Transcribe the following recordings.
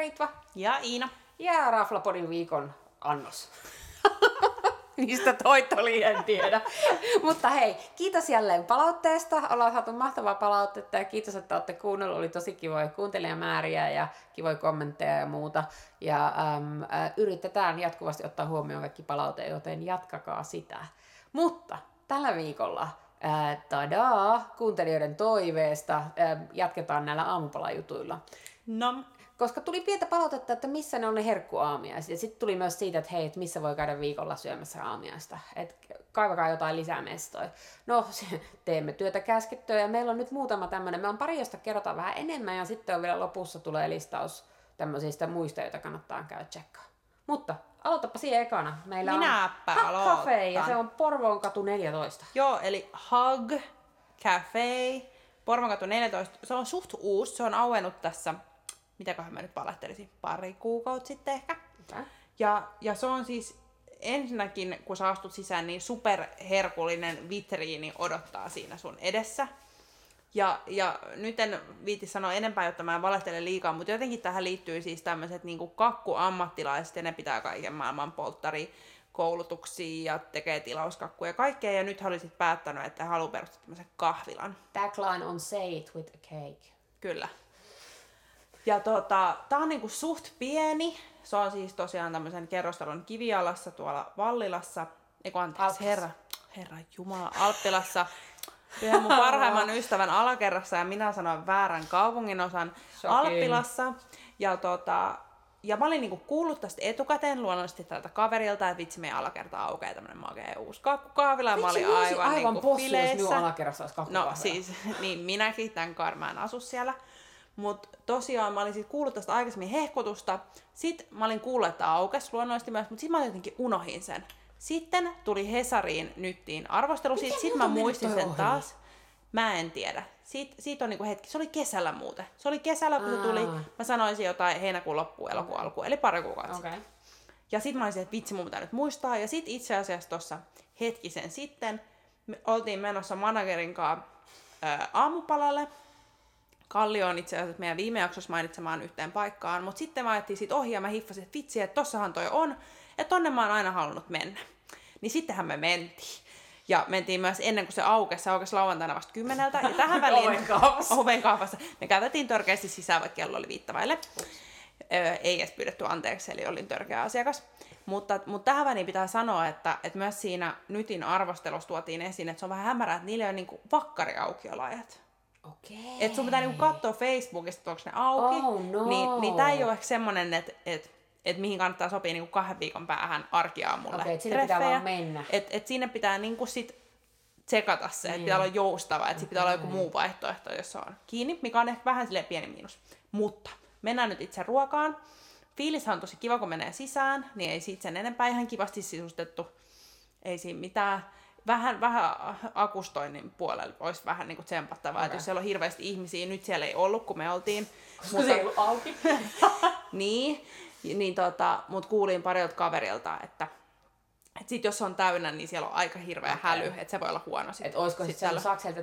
Ritva. Ja Iina. Ja Raflapodin viikon annos. Mistä toi oli, en tiedä. Mutta hei, kiitos jälleen palautteesta. Ollaan saatu mahtavaa palautetta ja kiitos, että olette kuunnellut. Oli tosi kivoja kuuntelijamääriä ja kivoja kommentteja ja muuta. Ja äm, ä, yritetään jatkuvasti ottaa huomioon kaikki palaute, joten jatkakaa sitä. Mutta tällä viikolla ää, tadaa, kuuntelijoiden toiveesta ää, jatketaan näillä aamupalajutuilla. No, Koska tuli pientä palautetta, että missä ne on ne herkkuaamiaiset. Ja sitten tuli myös siitä, että hei, että missä voi käydä viikolla syömässä aamiaista. Että kaivakaa jotain lisää mestoja. No, teemme työtä käskettyä ja meillä on nyt muutama tämmöinen. Me on pari, josta kerrotaan vähän enemmän ja sitten on vielä lopussa tulee listaus tämmöisistä muista, joita kannattaa käydä tsekkaa. Mutta aloitapa siihen ekana. Meillä Minäpä on Hug. Cafe ja se on Porvoon katu 14. Joo, eli Hug Cafe, Pormakatu 14. Se on suht uusi, se on auennut tässä, mitäköhän mä nyt palattelisin, pari kuukautta sitten ehkä. Ja, ja se on siis ensinnäkin, kun sä astut sisään, niin superherkullinen vitriini odottaa siinä sun edessä. Ja, ja nyt en viiti sanoa enempää, jotta mä en valehtele liikaa, mutta jotenkin tähän liittyy siis tämmöiset niin kakkuammattilaiset, ja ne pitää kaiken maailman polttari koulutuksia ja tekee tilauskakkuja ja kaikkea. Ja nyt olisit päättänyt, että haluaa perustaa tämmöisen kahvilan. Tagline on say it with a cake. Kyllä. Ja tota, tää on niinku suht pieni. Se on siis tosiaan tämmöisen kerrostalon kivialassa tuolla Vallilassa. Eiku anteeksi, herra, herra Jumala, Alppilassa. Yhden mun parhaimman ystävän alakerrassa ja minä sanoin väärän kaupunginosan Shocking. Alppilassa. Ja, tota, ja mä olin niinku kuullut tästä etukäteen luonnollisesti tältä kaverilta, että vitsi meidän alakerta aukeaa tämmönen makea uusi kakkukahvila. Mä olin Vitsi, mä olisin aivan, aivan niinku possu, jos minun alakerrassa olisi No siis, niin minäkin, tämän en asu siellä. Mutta tosiaan mä olin sit kuullut tästä aikaisemmin hehkutusta. Sitten mä olin kuullut, että aukes luonnollisesti myös, mutta sitten mä jotenkin unohin sen. Sitten tuli Hesariin nyttiin arvostelu sitten multa mä muistin sen ohi? taas. Mä en tiedä. Siit, siitä on niinku hetki. Se oli kesällä muuten. Se oli kesällä, kun se tuli. Aa. Mä sanoisin jotain heinäkuun loppuun, elokuun alkuun, eli pari kuukautta. Okay. Ja sitten mä olisin, että vitsi, mun pitää nyt muistaa. Ja sitten itse asiassa tuossa hetkisen sitten me oltiin menossa managerin kanssa ää, aamupalalle. Kallio on itse asiassa meidän viime jaksossa mainitsemaan yhteen paikkaan, mutta sitten mä ajettiin siitä ohi ja mä hiffasin, että vitsi, että tossahan toi on, että tonne mä oon aina halunnut mennä. Niin sittenhän me mentiin. Ja mentiin myös ennen kuin se aukesi, se aukesi lauantaina vasta kymmeneltä. Ja tähän väliin... Oven kahvassa. Me käveltiin törkeästi sisään, vaikka kello oli viittavaille. Öö, ei edes pyydetty anteeksi, eli olin törkeä asiakas. Mutta, mutta tähän väliin pitää sanoa, että, että myös siinä Nytin arvostelussa tuotiin esiin, että se on vähän hämärää, että niillä on niinku vakkariaukiolajat. Okei. Että sun pitää niinku katsoa Facebookista, että onko ne auki. Oh no. Niin, niin tää ei ole ehkä semmonen, että et, et mihin kannattaa sopia niinku kahden viikon päähän arkiaamulle. Okei, et sinne pitää vaan mennä. Et, et sinne pitää niinku sit tsekata se, että pitää olla joustava, että sit pitää olla joku muu vaihtoehto, jos on kiinni, mikä on ehkä vähän silleen pieni miinus. Mutta mennään nyt itse ruokaan. Fiilishän on tosi kiva, kun menee sisään, niin ei siitä sen enempää ihan kivasti sisustettu. Ei siinä mitään. Vähän, vähän akustoinnin puolella olisi vähän niin kuin tsempattavaa, okay. että jos siellä on hirveästi ihmisiä, nyt siellä ei ollut, kun me oltiin. Mutta se ei ollut auki. Niin, niin tota, mut kuulin parilta kaverilta, että et sit jos on täynnä, niin siellä on aika hirveä okay. häly, että se voi olla huono sit. Et olisiko sit sitten siellä... saako sieltä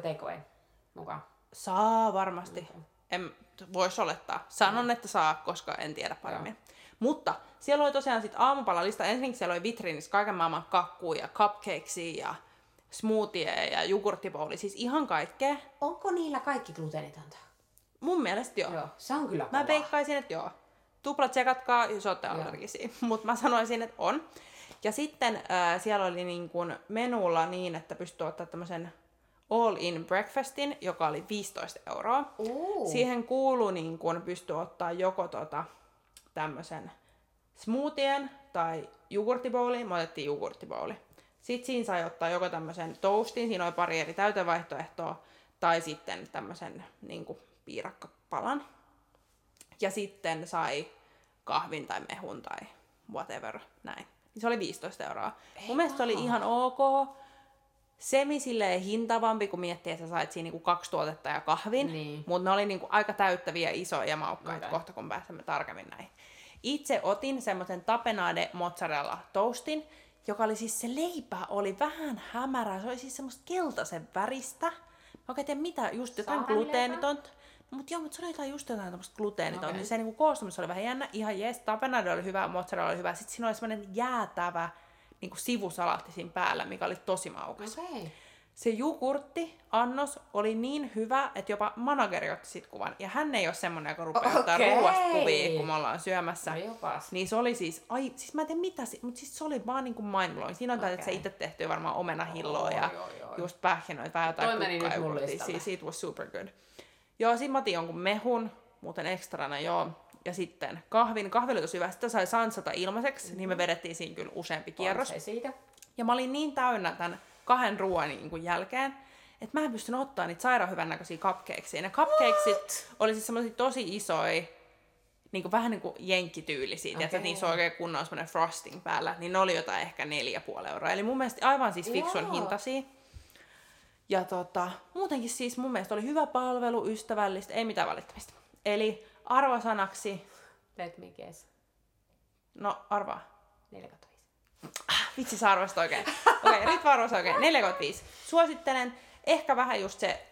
mukaan? Saa varmasti. En vois olettaa. Sanon, että saa, koska en tiedä paremmin. Mutta siellä oli tosiaan sit aamupalalista. Ensinnäkin siellä oli vitriinissä kaiken maailman kakkuja, ja cupcakesia ja smoothie ja jogurttipouli. Siis ihan kaikkea. Onko niillä kaikki gluteenitonta? Mun mielestä joo. Joo, se on kyllä Mä kova. veikkaisin, että joo. Tuplat tsekatkaa, jos olette allergisia. Mutta mä sanoisin, että on. Ja sitten äh, siellä oli niin kun menulla niin, että pystyy ottaa tämmöisen all-in breakfastin, joka oli 15 euroa. Uu. Siihen kuuluu niin kun pystyy ottaa joko tota, tämmöisen smoothien tai jogurttiboulin. Me otettiin jogurttibouli. Sitten siinä sai ottaa joko tämmöisen toastin, siinä oli pari eri täytevaihtoehtoa, tai sitten tämmöisen niin kuin, piirakkapalan. Ja sitten sai kahvin tai mehun tai whatever, näin. Niin se oli 15 euroa. Mun mielestä se oli ihan ok. Semi silleen hintavampi, kun miettii, että sä sait siinä niinku kaksi tuotetta ja kahvin. Niin. Mutta ne oli niinku aika täyttäviä, isoja ja maukkaita Okei. kohta, kun pääsemme tarkemmin näihin. Itse otin semmoisen tapenade mozzarella toastin, joka oli siis se leipä oli vähän hämärää. Se oli siis semmoista keltaisen väristä. Mä oikein tiedä mitä, just jotain gluteenitonta. Mutta joo, mutta se oli jotain just jotain tämmöistä gluteenitonta. Okay. Se niinku koostumus oli vähän jännä, ihan jes. Tapenade oli hyvä, mozzarella oli hyvä. Sitten siinä oli semmoinen jäätävä niinku sivusalaatti siinä päällä, mikä oli tosi maukas. Okay. Se jogurtti, annos, oli niin hyvä, että jopa manageri otti sit kuvan. Ja hän ei ole semmonen, joka rupeaa ottaa Okei. ruuasta kuvia, kun me ollaan syömässä. No jopas. Niin se oli siis, ai, siis mä en tiedä mitä, mutta siis se oli vaan niinku mind blowing. Siinä on okay. että se itse tehty varmaan omenahilloa ja Oi, oi, oi. just pähkinöitä, vähän jotain listalle. Siis it was super good. Joo, sit mä otin jonkun mehun, muuten ekstrana, joo. Ja sitten kahvin, kahvi oli tosi hyvä. Sitten sai sansata ilmaiseksi, niin me vedettiin siinä kyllä useampi kierros. Se siitä. Ja mä olin niin täynnä tämän kahden ruoan niin kuin jälkeen, että mä en pystynyt ottaa niitä sairaan hyvän näköisiä cupcakesia. Ne cupcakesit oli siis semmoisia tosi isoja, niin kuin vähän niin kuin jenkkityylisiä, okay. että niissä on oikein kunnon semmoinen frosting päällä, niin ne oli jotain ehkä neljä puoli euroa. Eli mun mielestä aivan siis fiksun Joo. hintaisia. Ja tota, muutenkin siis mun mielestä oli hyvä palvelu, ystävällistä, ei mitään valittamista. Eli arvosanaksi, Let me guess. no arvaa. 4 kautta 5. Vitsi, sä arvasit oikein. Okei, okay, Ritva arvasi oikein. 45. Suosittelen ehkä vähän just se,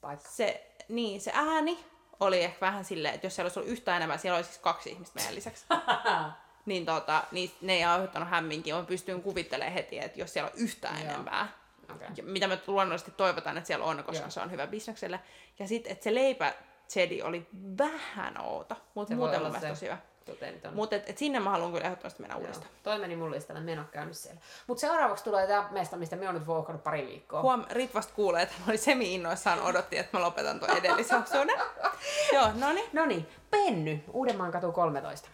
Paikka. se, niin, se ääni oli ehkä vähän silleen, että jos siellä olisi ollut yhtään enemmän, siellä olisi siis kaksi ihmistä meidän lisäksi. niin, tota, niin ne ei aiheuttanut hämminkin. Mä pystyn kuvittelemaan heti, että jos siellä on yhtään Joo. enempää. Ja Mitä me luonnollisesti toivotaan, että siellä on, koska Joo. se on hyvä bisnekselle. Ja sitten, että se leipä Jedi oli vähän outo, mutta muuten mun mielestä tosi hyvä. Toteen Mutta et, et sinne mä haluan kyllä ehdottomasti mennä Joo. uudestaan. Toi meni mun listalle, mä en oo käynyt siellä. Mutta seuraavaksi tulee tää mesta, mistä me oon nyt vouhkannut pari viikkoa. Huom, Ritvasta kuulee, että hän oli semi-innoissaan odotti, että mä lopetan tuon edellisen osuuden. Joo, no niin. No niin, Penny, Uudenmaan katu 13.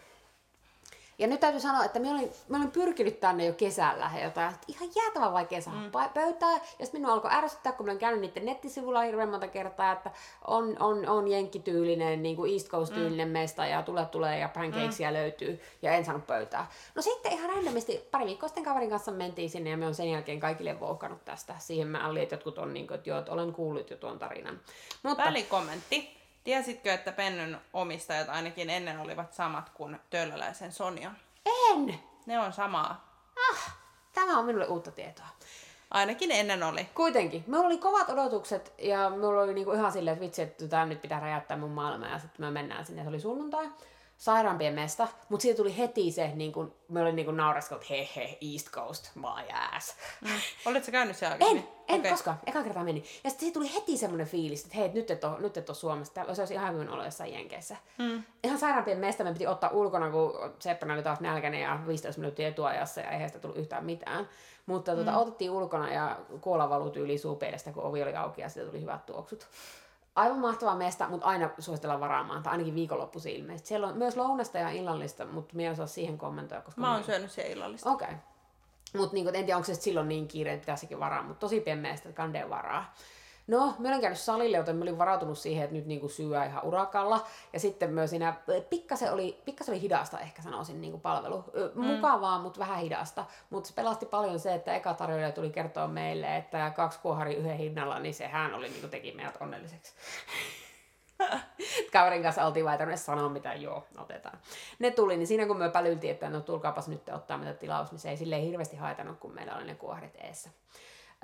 Ja nyt täytyy sanoa, että mä olin, mä olin pyrkinyt tänne jo kesällä ja jotain, että ihan jäätävän vaikea saada mm. pöytää. Ja sitten minua alkoi ärsyttää, kun olen käynyt niiden nettisivuilla hirveän monta kertaa, että on, on, on jenkkityylinen, niin kuin East Coast-tyylinen mm. mesta ja tule tulee ja pancakesia mm. löytyy ja en saanut pöytää. No sitten ihan randomisti pari viikkoa sitten kaverin kanssa mentiin sinne ja me on sen jälkeen kaikille vouhkanut tästä. Siihen mä olin, että jotkut on niin kuin, että joo, että olen kuullut jo tuon tarinan. Mutta Välikommentti. Tiesitkö, että Pennyn omistajat ainakin ennen olivat samat kuin Töllöläisen Sonja? en! Ne on samaa. Tämä on minulle uutta tietoa. Ainakin ennen oli. Kuitenkin. Minulla oli kovat odotukset ja minulla oli niinku ihan silleen, että vitsi, että tämä nyt pitää räjäyttää mun maailma ja sitten me mennään sinne. Se oli sunnuntai. Sairaampien mesta, mutta siitä tuli heti se, niin kuin, me olin niin nauraskellut, he he, East Coast, my ass. Mm. Olitko käynyt siellä En, aikaisemmin? en Okei. koskaan. Eka kertaa meni. Ja sitten siitä tuli heti semmoinen fiilis, että hei, nyt et ole, nyt et ole Suomessa. Se olisi ihan hyvin olla jossain Jenkeissä. Mm. Ihan sairaampien mesta me piti ottaa ulkona, kun Seppänen oli taas nälkäinen ja 15 minuuttia etuajassa ja eihän sitä tullut yhtään mitään. Mutta tuota, otettiin ulkona ja kuola valui tyyliin suupeilistä, kun ovi oli auki ja siitä tuli hyvät tuoksut. Aivan mahtava mesta, mutta aina suositellaan varaamaan, tai ainakin viikonloppuisin ilmeisesti. Siellä on myös lounasta ja illallista, mutta minä en osaa siihen kommentoida, koska Mä minä- oon syönyt siellä illallista. Okei. Okay. Mutta niinku, en tiedä, onko se silloin niin kiire, että pitäisikin varaa, mutta tosi pieni meistä, että kandeen varaa. No, mä olin käynyt salille, joten mä olin varautunut siihen, että nyt niinku syö ihan urakalla. Ja sitten myös siinä, pikkasen oli, pikkasen oli hidasta ehkä sanoisin niinku palvelu. Mm. Mukavaa, mutta vähän hidasta. Mutta se pelasti paljon se, että eka tarjoilija tuli kertoa meille, että kaksi kuohari yhden hinnalla, niin sehän oli niinku teki meidät onnelliseksi. Kaverin kanssa oltiin vaan ei tarvinnut sanoa mitään, joo, otetaan. Ne tuli, niin siinä kun me pälyltiin, että no tulkaapas nyt ottaa mitä tilaus, niin se ei silleen hirveästi haitannut, kun meillä oli ne kuoharit eessä.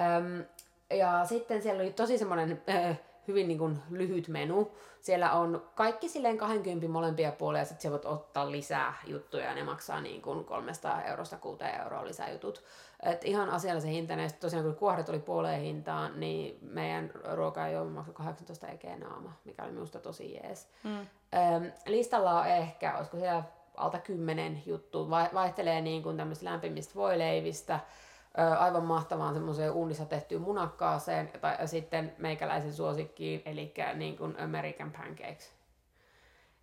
Öm, ja sitten siellä oli tosi semmoinen äh, hyvin niin kuin lyhyt menu. Siellä on kaikki silleen 20 molempia puolia, ja sitten se voit ottaa lisää juttuja, ja ne maksaa niin kuin 300 eurosta 6 euroa lisää jutut. Et ihan asiallisen hintainen, ja sitten tosiaan kun kuoharit oli puoleen hintaan, niin meidän ruoka ei ole maksoi 18 ekeä naama, mikä oli minusta tosi jees. Mm. Öm, listalla on ehkä, olisiko siellä alta kymmenen juttu, vai- vaihtelee niin kuin tämmöistä lämpimistä voileivistä, aivan mahtavaan semmoiseen uunissa tehtyyn munakkaaseen tai sitten meikäläisen suosikkiin, eli niin kuin American Pancakes.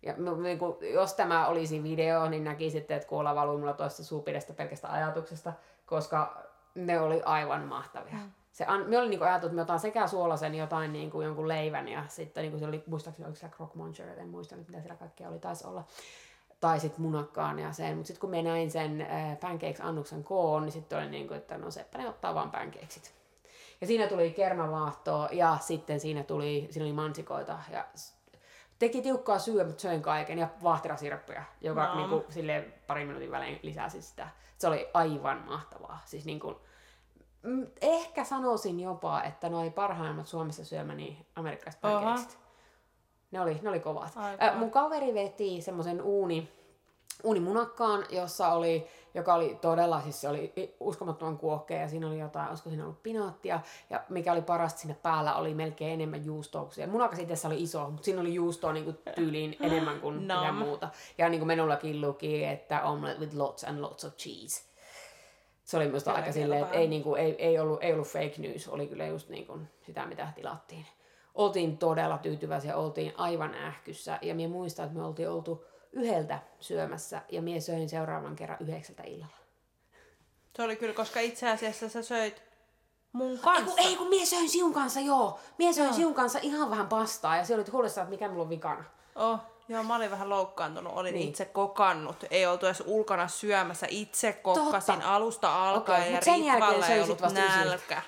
Ja niin kuin, jos tämä olisi video, niin näkisitte, että kuola valuu mulla toista suupidestä pelkästä ajatuksesta, koska ne oli aivan mahtavia. Mm. Se an, me olin niin kuin ajatellut, että me otan sekä suolasen jotain niin kuin jonkun leivän ja sitten niin kuin se oli, muistaakseni oliko siellä croque monsieur, en muista nyt mitä siellä kaikkea oli, taisi olla tai sitten munakkaan ja sen, mutta sitten kun me näin sen äh, pancakes-annoksen koon, niin sitten oli niin kuin, että no Seppänen ottaa vaan pancakesit. Ja siinä tuli kermavaahtoa ja sitten siinä tuli, siinä oli mansikoita ja teki tiukkaa syödä, mutta söin kaiken ja vaahterasirppia, joka No. niin kuin, silleen pari minuutin välein lisäsi sitä. Se oli aivan mahtavaa. Siis niin kuin, ehkä sanoisin jopa, että noi parhaimmat Suomessa syömäni amerikkalaiset Oha. Ne oli, ne oli kovat. Ai Äh, mun kaveri veti semmoisen uuni, uunimunakkaan, jossa oli, joka oli todella, siis se oli uskomattoman kuohkea ja siinä oli jotain, olisiko siinä ollut pinaattia ja mikä oli parasta sinne päällä oli melkein enemmän juustoa. Munakas itse oli iso, mutta siinä oli juustoa niin kuin tyyliin enemmän kuin mitään muuta. Ja niin kuin menullakin luki, että omelette with lots and lots of cheese. Se oli minusta aika silleen, että ei, niinku, ei, ei, ollut, ei ollut fake news, oli kyllä just niinku sitä, mitä tilattiin. Oltiin todella tyytyväisiä, oltiin aivan ähkyssä. Ja minä muistan, että me oltiin oltu yhdeltä syömässä ja minä söin seuraavan kerran yhdeksältä illalla. Se oli kyllä, koska itse asiassa sä söit mun Ei kanssa. kun, ei kun mie söin siun kanssa, joo. Mie söin siun kanssa ihan vähän pastaa ja se oli huolissa, että mikä mulla on vikana. Oh, joo, mä olin vähän loukkaantunut. Olin Niin. itse kokannut. Ei oltu edes ulkona syömässä. Itse kokkasin Totta. alusta alkaen Okei, ja Ritvalla ei ollut vasta ysiltä.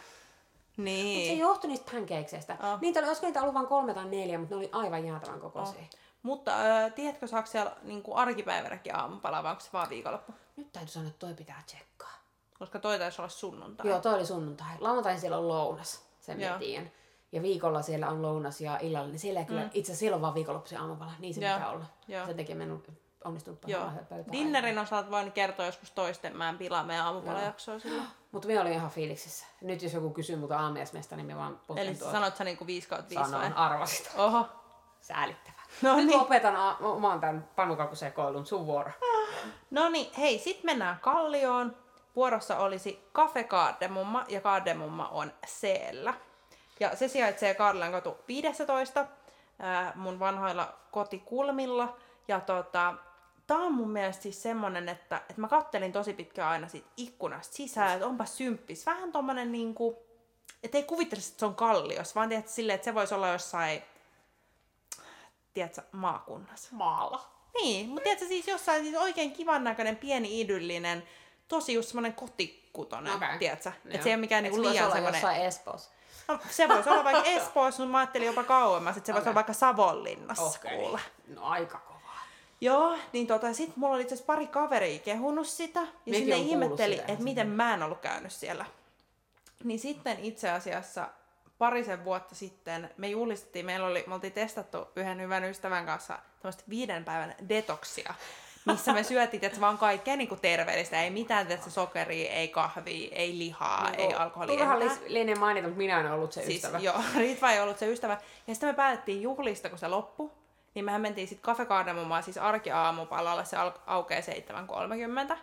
Nälkä. Se Niin. johtui niistä pancakeseista. Oh. Niitä oli, olisiko niitä ollut vain kolme tai neljä, mutta ne oli aivan jäätävän kokoisia. Mutta äh, tiedätkö, saako siellä niin arkipäivänäkin aamupala vai onko se vaan viikonloppu? Nyt täytyy sanoa, että toi pitää tsekkaa. Koska toi taisi olla sunnuntai. Joo, toi oli sunnuntai. Lauantai siellä on lounas, sen Joo. tiedän. Ja viikolla siellä on lounas ja illalla, niin siellä ei kyllä, itse asiassa siellä on vaan viikonloppuisen aamupala, niin se Joo. pitää olla. Joo. Sen takia ole onnistunut Joo. Dinnerin osalta voin kertoa joskus toisten. Mä en pilaa meidän aamupalajaksoa silloin. Mutta me olin ihan fiiliksissä. Nyt jos joku kysyy multa aamiaismesta, niin me vaan potken Eli tuolta. sanot sä niinku 5 kautta 5 vai? Sanon, arvasit. Oho. Säälittävää. No Nyt niin. lopetan a- oman tämän panukakusekoilun. Sun vuoro. No niin, hei, sit mennään Kallioon. Vuorossa olisi Cafe Kaardemumma ja Kaardemumma on C-llä. Ja se sijaitsee Kaarlan katu 15 ää, mun vanhoilla kotikulmilla. Ja tota, tää on mun mielestä siis semmonen, että, että mä kattelin tosi pitkään aina siitä ikkunasta sisään, että onpa symppis. Vähän tommonen niinku, että ei kuvittelisi, että se on kallios, vaan tiedät, silleen, että se voisi olla jossain, tiedätkö, maakunnassa. Maalla. Niin, mutta tiedätkö siis jossain siis oikein kivan näköinen, pieni idyllinen, tosi just semmonen kotikutonen, okay. tiedätkö? Joo. Että se ei ole mikään niinku se voisi liian olla semmoinen... jossain Espoossa. No, se voisi olla vaikka Espoossa, mutta mä ajattelin jopa kauemmas, että se voisi Okei. olla vaikka Savonlinnassa Okei. kuule. No aika. Joo, niin tota, sit mulla oli itse asiassa pari kaveria kehunut sitä, ja on kuullut ihmetteli, että miten mä en ollut käynyt siellä. Niin sitten itse asiassa parisen vuotta sitten me juhlistettiin, meillä oli, me oltiin testattu yhden hyvän ystävän kanssa tämmöistä viiden päivän detoksia, missä me syötiin että vaan kaikkea niin kuin terveellistä, ei mitään että sokeria, ei kahvia, ei lihaa, ei alkoholia. Turha lienee mainita, mutta minä en ollut se Siis, ystävä. joo, Ritva ei ollut se ystävä. Ja sitten me päätettiin juhlista, kun se loppui. Niin mehän mentiin sitten Cafe Cardamommaan, siis arkiaamupalalle, se aukeaa 7.30.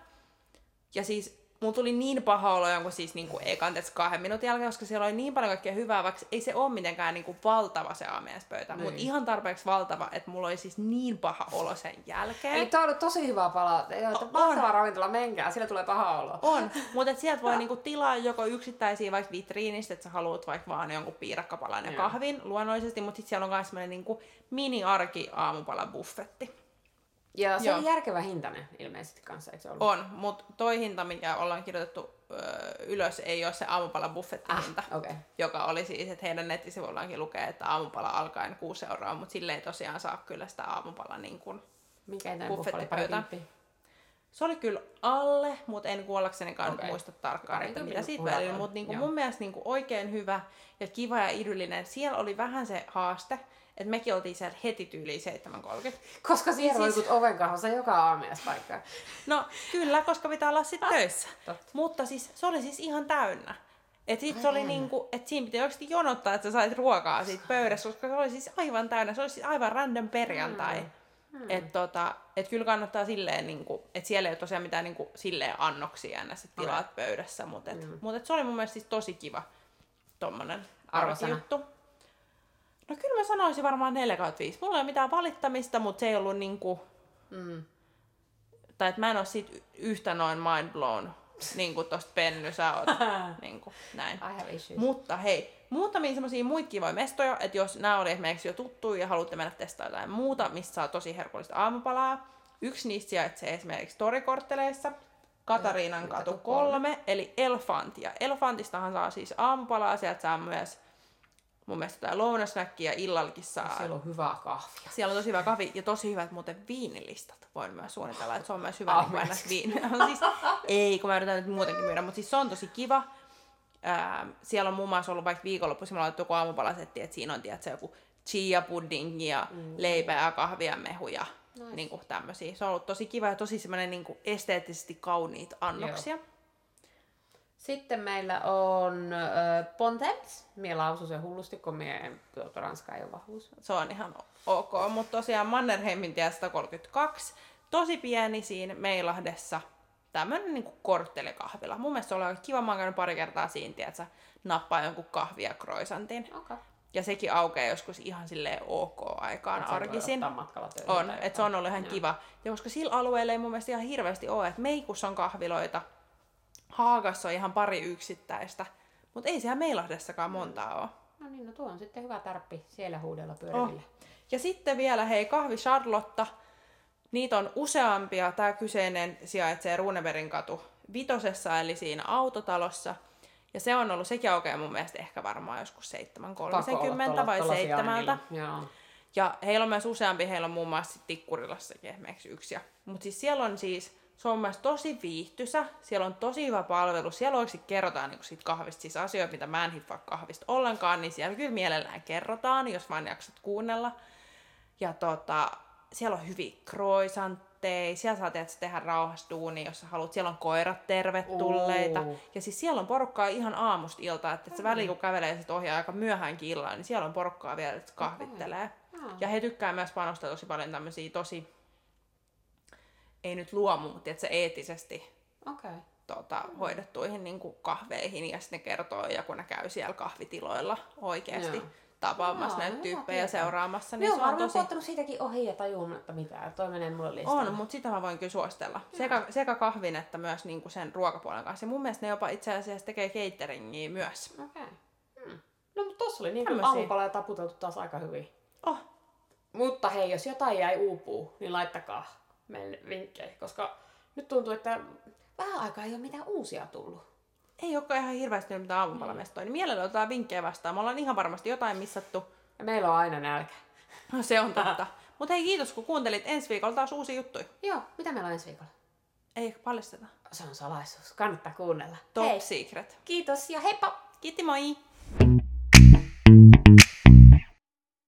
Ja siis mulla tuli niin paha olo jonkun siis niinku ekan tietysti kahden minuutin jälkeen, koska siellä oli niin paljon kaikkea hyvää, vaikka ei se ole mitenkään niinku valtava se aamiaispöytä, Niin. mutta ihan tarpeeksi valtava, että mulla oli siis niin paha olo sen jälkeen. Eli tää on ollut tosi että On. mahtava ravintola, menkää, sillä tulee paha olo. On, mutta sieltä voi niinku tilaa joko yksittäisiä vaikka vitriinistä, että sä haluat vaikka vaan jonkun piirakkapalan ja kahvin luonnollisesti, mutta sitten siellä on myös semmoinen niinku mini-arki aamupala buffetti. Ja se Joo. on järkevä hintainen ilmeisesti kanssa, eikö se ollut? On, mutta toi hinta, mikä ollaan kirjoitettu öö, ylös, ei ole se aamupala buffettihinta, Ah. Okay. joka oli siis, että heidän nettisivuillaankin lukee, että aamupala alkaen 6 euroa, mutta sille ei tosiaan saa kyllä sitä aamupala niin kuin Mikä Buffettipöytä. Se oli kyllä alle, mutta en kuollaksenikaan Okei. okay. muista tarkkaan, Pari että mitä siitä välillä. Mutta niinku mun mielestä niinku oikein hyvä ja kiva ja idyllinen. Siellä oli vähän se haaste, että mekin oltiin siellä heti tyyliin 7.30. Koska siellä Siis- siis... oven kahvassa joka aamiaispaikka. No kyllä, koska pitää olla sitten töissä. Totta. Mutta siis se oli siis ihan täynnä. Et sit se oli niinku, että siinä piti oikeasti jonottaa, että sä sait ruokaa siitä pöydässä, koska se oli siis aivan täynnä. Se oli siis aivan random perjantai. Mm. Että tota, et kyllä kannattaa silleen, niinku, että siellä ei ole tosiaan mitään niinku, silleen annoksia enää sit tilaat pöydässä, mutta et, mm. mut et se oli mun mielestä siis tosi kiva tommonen Arvosana. juttu. No kyllä mä sanoisin varmaan 4 5. Mulla ei ole mitään valittamista, mutta se ei ollut niinku, Mm. tai että mä en ole siitä yhtä noin mind blown, niin kuin tosta Penny, sä oot, niin kuin, näin. Mutta hei, muutamia semmosia muita kivoja mestoja, että jos nämä oli esimerkiksi jo tuttuja ja haluatte mennä testaamaan jotain muuta, mistä saa tosi herkullista aamupalaa, yksi niistä sijaitsee esimermuiksi Torikortteleissa, Katariinan katu 3, eli Elefantia. Elefantistahan saa siis aamupalaa, sieltä saa myös mun mielestä jotain lounasnäkkiä, illallakin saa. Siellä on hyvää kahvia. Siellä on tosi hyvä kahvi ja tosi hyvät muuten viinilistat. Voin myös suunnitella, että se on myös hyvä Ah, niin kuin ennäs viini. No, siis, ei, kun mä yritän nyt muutenkin myydä, mutta siis se on tosi kiva. ää, siellä on muun muassa ollut vaikka viikonloppuisin, me joku aamupalasetti, että siinä on tiedätkö, joku chia pudding ja mm. leipää ja kahvia ja mehuja. Nice. Niin kuin tämmöisiä. Se on ollut tosi kiva ja tosi semmoinen niin kuin esteettisesti kauniit annoksia. Joo. Sitten meillä on äh, Ponteps. Mie lausun sen hullusti, kun mie tuota, Ranska ei ole vahvuus. Se on ihan ok, mutta tosiaan Mannerheimin tie 132. Tosi pieni siinä Meilahdessa. Tämmönen niinku korttelikahvila. Mun mielestä se oli aika kiva. Mä oon pari kertaa siinä, että nappaa jonkun kahvia kroisantin. Okay. Ja sekin aukeaa joskus ihan silleen ok aikaan et arkisin. On, että se on ollut ihan ja. kiva. Ja koska sillä alueella ei mun mielestä ihan hirveästi ole, että Meikussa on kahviloita, Haagassa on ihan pari yksittäistä, mutta ei siellä Meilahdessakaan montaa ole. No niin, no tuo on sitten hyvä tarppi siellä huudella pyöriville. Oh. Ja sitten vielä, hei, kahvi Charlotta. Niitä on useampia. Tämä kyseinen sijaitsee Runeberin katu vitosessa, eli siinä autotalossa. Ja se on ollut, sekin aukeaa mun mielestä ehkä varmaan joskus 7.30 vai 7. Ja heillä on myös useampi, heillä on muun muassa Tikkurilassakin esimerkiksi yksi. Mutta siis siellä on siis se on myös tosi viihtysä, siellä on tosi hyvä palvelu, siellä oikeasti kerrotaan niin siitä kahvista, siis asioita, mitä mä en hiffaa kahvista ollenkaan, niin siellä kyllä mielellään kerrotaan, jos vaan jaksat kuunnella. Ja tota, siellä on hyviä croissantteja, siellä saa tehdä, tehdä rauhastuuni, jos sä haluat. Siellä on koirat tervetulleita. Uh. Ja siis siellä on porukkaa ihan aamusta iltaa, että mm. se väliin kun kävelee sit ohjaa aika myöhäänkin illalla, niin siellä on porukkaa vielä, että kahvittelee. Okay. Ja he tykkää myös panostaa tosi paljon tämmöisiä tosi ei nyt luomu, mutta että se eettisesti okay. tota, hoidettuihin niin kuin kahveihin ja sitten ne kertoo, ja kun ne käy siellä kahvitiloilla oikeasti Joo. tapaamassa näitä tyyppejä ja seuraamassa. Niin Joo, se on tosi... siitäkin ohi ja tajuamatta mitään. Toi menee mulle listalle. On, mutta sitä mä voin kyllä suostella. Sekä, sekä kahvin että myös niin kuin sen ruokapuolen kanssa. Ja mun mielestä ne jopa itse asiassa tekee cateringia myös. Okei. Okay. Hmm. No mutta tossa oli niin aamupala ja taputeltu taas aika hyvin. Oh. Mutta hei, jos jotain jäi uupuu, niin laittakaa meille vinkkejä, koska nyt tuntuu, että vähän aikaa ei ole mitään uusia tullut. Ei olekaan ihan hirveästi mitään aamupalamestoja, niin mielellä otetaan vinkkejä vastaan. Me ollaan ihan varmasti jotain missattu. Ja meillä on aina nälkä. No se on totta. Mutta hei, kiitos kun kuuntelit. Ensi viikolla taas uusi juttu. Joo, mitä meillä on ensi viikolla? Ei paljasteta. Se on salaisuus. Kannattaa kuunnella. Top hei. secret. Kiitos ja heippa! Kiitti moi!